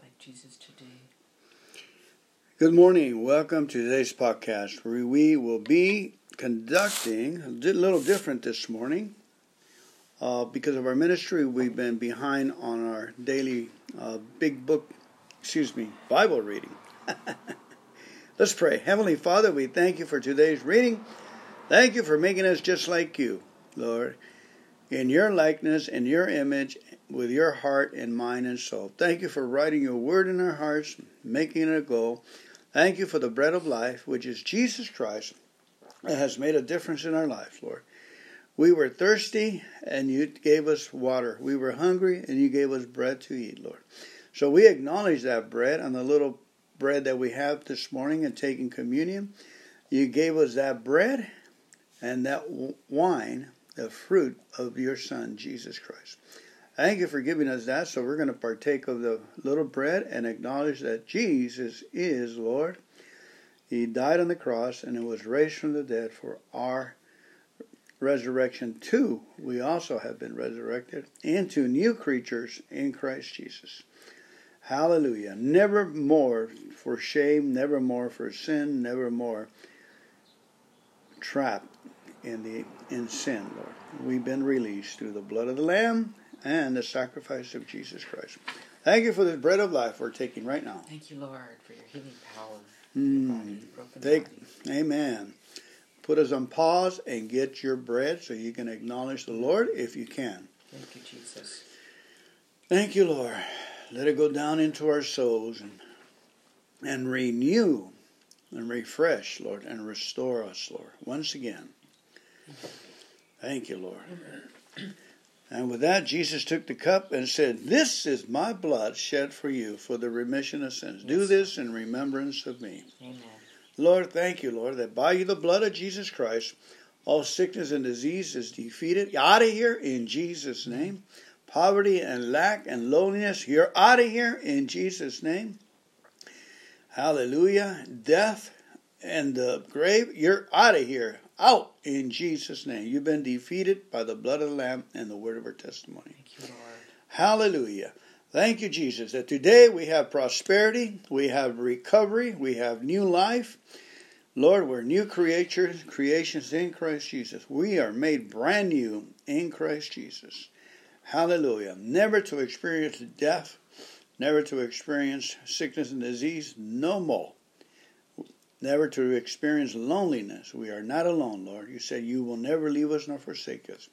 like Jesus today. Good morning. Welcome to today's podcast where we will be conducting a little different this morning. Uh, because of our ministry, we've been behind on our daily uh, big book, excuse me, Bible reading. Let's pray. Heavenly Father, we thank you for today's reading. Thank you for making us just like you, Lord, in your likeness, in your image, with your heart and mind and soul. Thank you for writing your word in our hearts, making it a goal. Thank you for the bread of life, which is Jesus Christ, that has made a difference in our lives, Lord. We were thirsty, and you gave us water. We were hungry, and you gave us bread to eat, Lord. So we acknowledge that bread and the little bread that we have this morning and taking communion. You gave us that bread and that wine, the fruit of your Son, Jesus Christ. Thank you for giving us that. So we're going to partake of the little bread and acknowledge that Jesus is Lord. He died on the cross and was raised from the dead for our resurrection too. We also have been resurrected into new creatures in Christ Jesus. Hallelujah. Never more for shame, never more for sin, never more trapped in the in sin, Lord. We've been released through the blood of the Lamb and the sacrifice of Jesus Christ. Thank you for the bread of life we're taking right now. Thank you, Lord, for your healing power. Mm. Take, amen. Put us on pause and get your bread so you can acknowledge the Lord if you can. Thank you, Jesus. Thank you, Lord. Let it go down into our souls and, and renew and refresh, Lord, and restore us, Lord, once again. Thank you, Lord. And with that, Jesus took the cup and said, This is my blood shed for you for the remission of sins. Yes. Do this in remembrance of me. Amen. Lord, thank you, Lord, that by you the blood of Jesus Christ, all sickness and disease is defeated. Out of here in Jesus' mm-hmm. name. Poverty and lack and loneliness, you're out of here in Jesus' name. Hallelujah. Death and the grave, you're out of here out in Jesus' name. You've been defeated by the blood of the Lamb and the word of our testimony. Thank you, Lord. Hallelujah. Thank you, Jesus, that today we have prosperity, we have recovery, we have new life. Lord, we're new creatures, creations in Christ Jesus. We are made brand new in Christ Jesus. Hallelujah. Never to experience death, never to experience sickness and disease, no more never to experience loneliness. We are not alone, Lord. You said you will never leave us nor forsake us.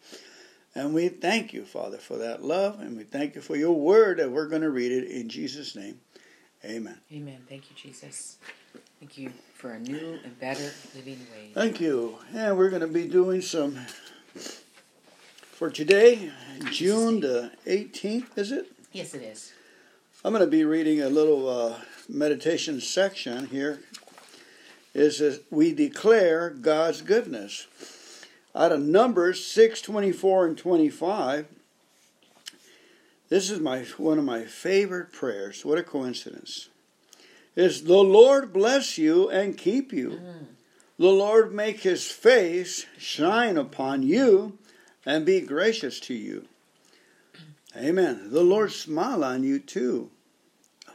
And we thank you, Father, for that love, and we thank you for your word that we're going to read it in Jesus' name. Amen. Amen. Thank you, Jesus. Thank you for a new and better living way. Thank you. And we're going to be doing some for today, June the 18th, is it? Yes, it is. I'm going to be reading a little uh, meditation section here is that we declare God's goodness. Out of Numbers 6, 24 and 25, this is my one of my favorite prayers. What a coincidence. Is the Lord bless you and keep you. Mm. The Lord make his face shine upon you and be gracious to you. Amen. The Lord smile on you too,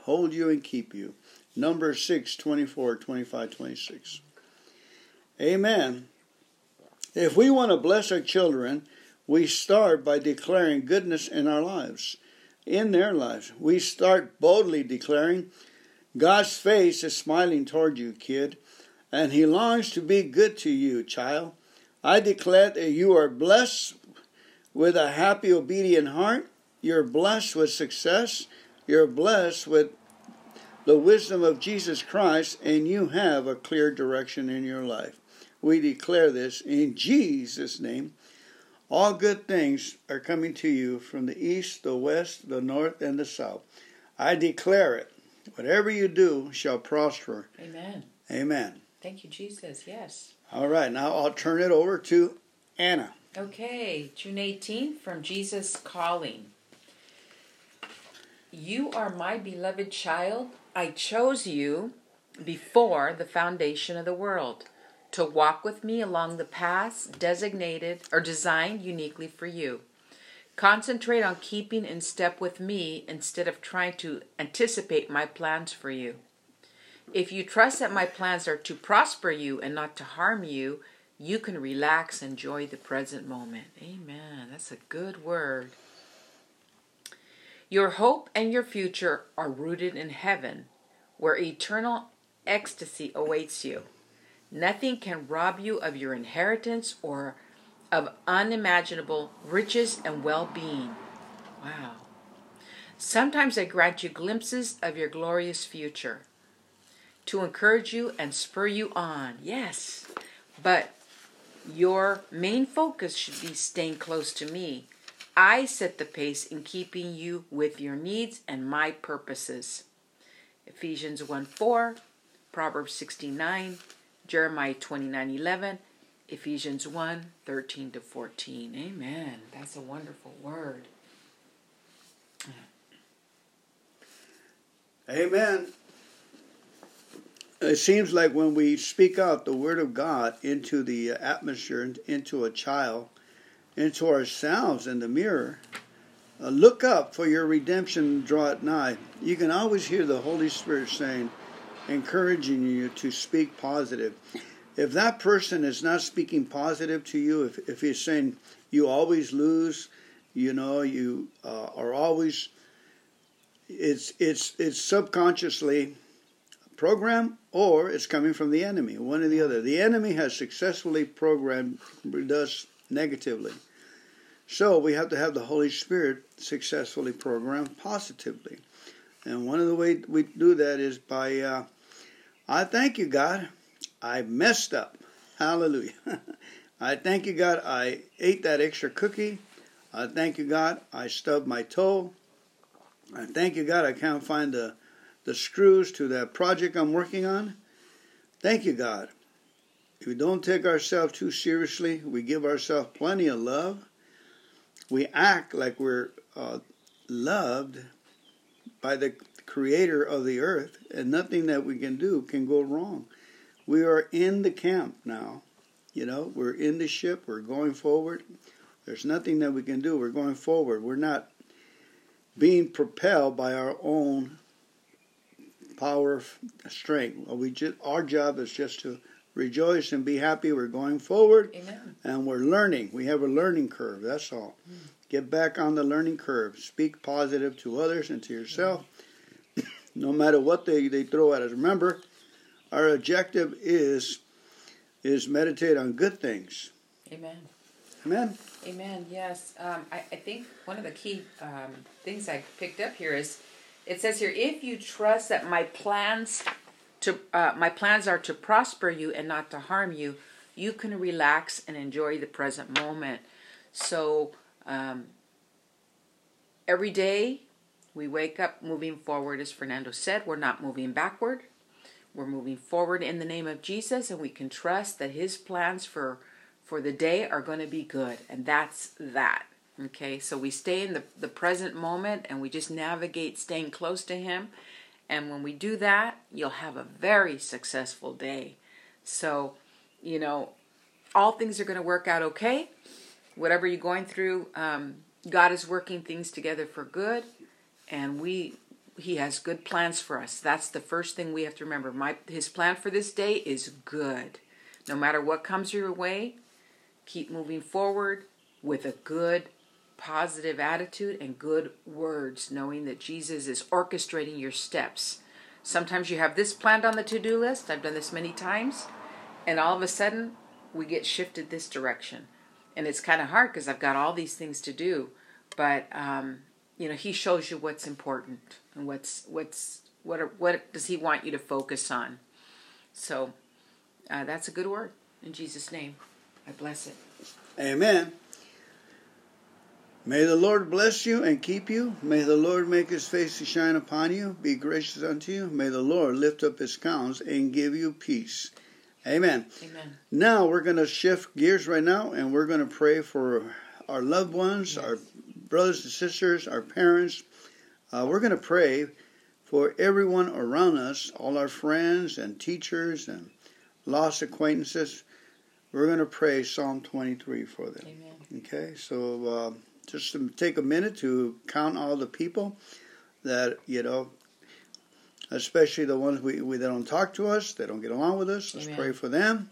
hold you and keep you. Numbers 6, 24, 25, 26. Amen. If we want to bless our children, we start by declaring goodness in our lives, in their lives. We start boldly declaring, God's face is smiling toward you, kid, and He longs to be good to you, child. I declare that you are blessed with a happy, obedient heart. You're blessed with success. You're blessed with the wisdom of Jesus Christ, and you have a clear direction in your life. We declare this in Jesus' name. All good things are coming to you from the east, the west, the north, and the south. I declare it. Whatever you do shall prosper. Amen. Amen. Thank you, Jesus. Yes. All right, now I'll turn it over to Anna. Okay, June 18th from Jesus Calling. You are my beloved child. I chose you before the foundation of the world to walk with me along the paths designated or designed uniquely for you. Concentrate on keeping in step with me instead of trying to anticipate my plans for you. If you trust that my plans are to prosper you and not to harm you, you can relax and enjoy the present moment. Amen. That's a good word. Your hope and your future are rooted in heaven, where eternal ecstasy awaits you. Nothing can rob you of your inheritance or of unimaginable riches and well being. Wow. Sometimes I grant you glimpses of your glorious future to encourage you and spur you on. Yes. But your main focus should be staying close to me. I set the pace in keeping you with your needs and my purposes. Ephesians 1 4, Proverbs 69, Jeremiah 29 11, Ephesians 1 13 to 14. Amen. That's a wonderful word. Amen. It seems like when we speak out the Word of God into the atmosphere, into a child, into ourselves in the mirror, uh, look up for your redemption draweth nigh. You can always hear the Holy Spirit saying, encouraging you to speak positive if that person is not speaking positive to you, if, if he's saying you always lose, you know, you uh, are always, it's, it's, it's subconsciously programmed or it's coming from the enemy, one or the other. The enemy has successfully programmed us negatively. So we have to have the Holy Spirit successfully programmed positively. And one of the ways we do that is by, uh, I thank you, God. I messed up. Hallelujah. I thank you, God, I ate that extra cookie. I thank you, God, I stubbed my toe. I thank you, God, I can't find the, the screws to that project I'm working on. Thank you, God. We don't take ourselves too seriously, we give ourselves plenty of love. We act like we're uh, loved by the creator of the earth, and nothing that we can do can go wrong. We are in the camp now. You know, we're in the ship, we're going forward. There's nothing that we can do. We're going forward. We're not being propelled by our own power, strength. We just, our job is just to rejoice and be happy. We're going forward, Amen. and we're learning. We have a learning curve. That's all. Mm. Get back on the learning curve. Speak positive to others and to yourself, mm. no matter what they, they throw at us. Remember, our objective is is meditate on good things. Amen. Amen. Amen. Yes. Um, I, I, think one of the key um, things I picked up here is it says here, if you trust that my plans to uh, my plans are to prosper you and not to harm you, you can relax and enjoy the present moment. So um, every day we wake up moving forward, as Fernando said. We're not moving backward. We're moving forward in the name of Jesus, and we can trust that His plans for for the day are going to be good, and that's that. Okay, so we stay in the, the present moment and we just navigate staying close to Him. And when we do that, you'll have a very successful day. So, you know, all things are going to work out okay. Whatever you're going through, um, God is working things together for good. And we he has good plans for us. That's the first thing we have to remember. My his plan for this day is good. No matter what comes your way, keep moving forward with a good positive attitude and good words, knowing that Jesus is orchestrating your steps. Sometimes you have this planned on the to-do list. I've done this many times, and all of a sudden we get shifted this direction. And it's kind of hard because I've got all these things to do, but um, you know, he shows you what's important and what's what's what are, what does he want you to focus on. So uh, that's a good word in Jesus' name. I bless it. Amen. May the Lord bless you and keep you. May the Lord make his face to shine upon you, be gracious unto you. May the Lord lift up his countenance and give you peace. Amen. Amen. Now we're going to shift gears right now and we're going to pray for our loved ones, yes. our brothers and sisters, our parents. Uh, we're going to pray for everyone around us, all our friends and teachers and lost acquaintances. We're going to pray Psalm 23 for them. Amen. Okay, so uh, just to take a minute to count all the people that you know, especially the ones we, we that don't talk to us, they don't get along with us. Let's Amen. pray for them,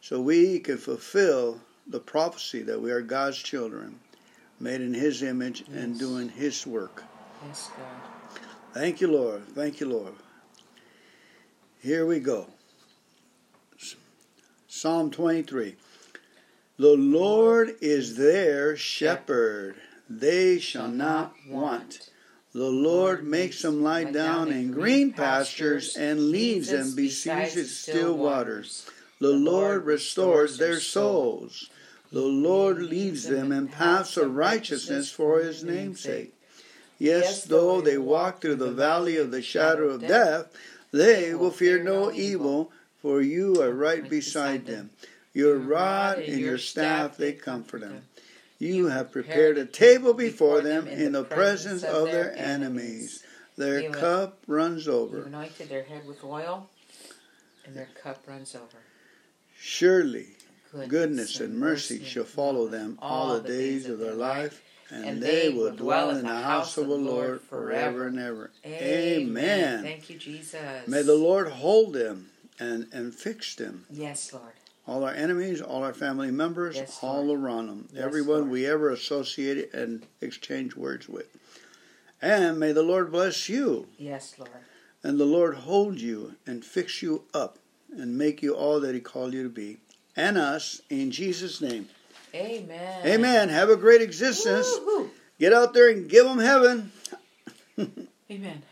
so we can fulfill the prophecy that we are God's children, made in His image and doing His work. Yes, God. Thank you, Lord. Thank you, Lord. Here we go. Psalm 23. The Lord is their shepherd. They shall not want. The Lord makes them lie down in green pastures and leads them beside still waters. The Lord restores their souls. The Lord leads them in paths of righteousness for his name's sake. Yes, though they walk through the valley of the shadow of death, they will fear no evil, for you are right beside them. Your rod and your staff they comfort them. You have prepared a table before them in the presence of their enemies. Their cup runs over. You anointed their head with oil, and their cup runs over. Surely goodness and mercy shall follow them all the days of their life, and they will dwell in the house of the Lord forever and ever. Amen. Thank you, Jesus. May the Lord hold them and, and fix them. Yes, Lord. All our enemies, all our family members, Yes, all around them. Yes, everyone Lord. we ever associated and exchanged words with. And may the Lord bless you, Yes, Lord. and the Lord hold you and fix you up and make you all that He called you to be. And us, in Jesus' name. Amen. Amen. Have a great existence. Woo-hoo. Get out there and give them heaven. Amen.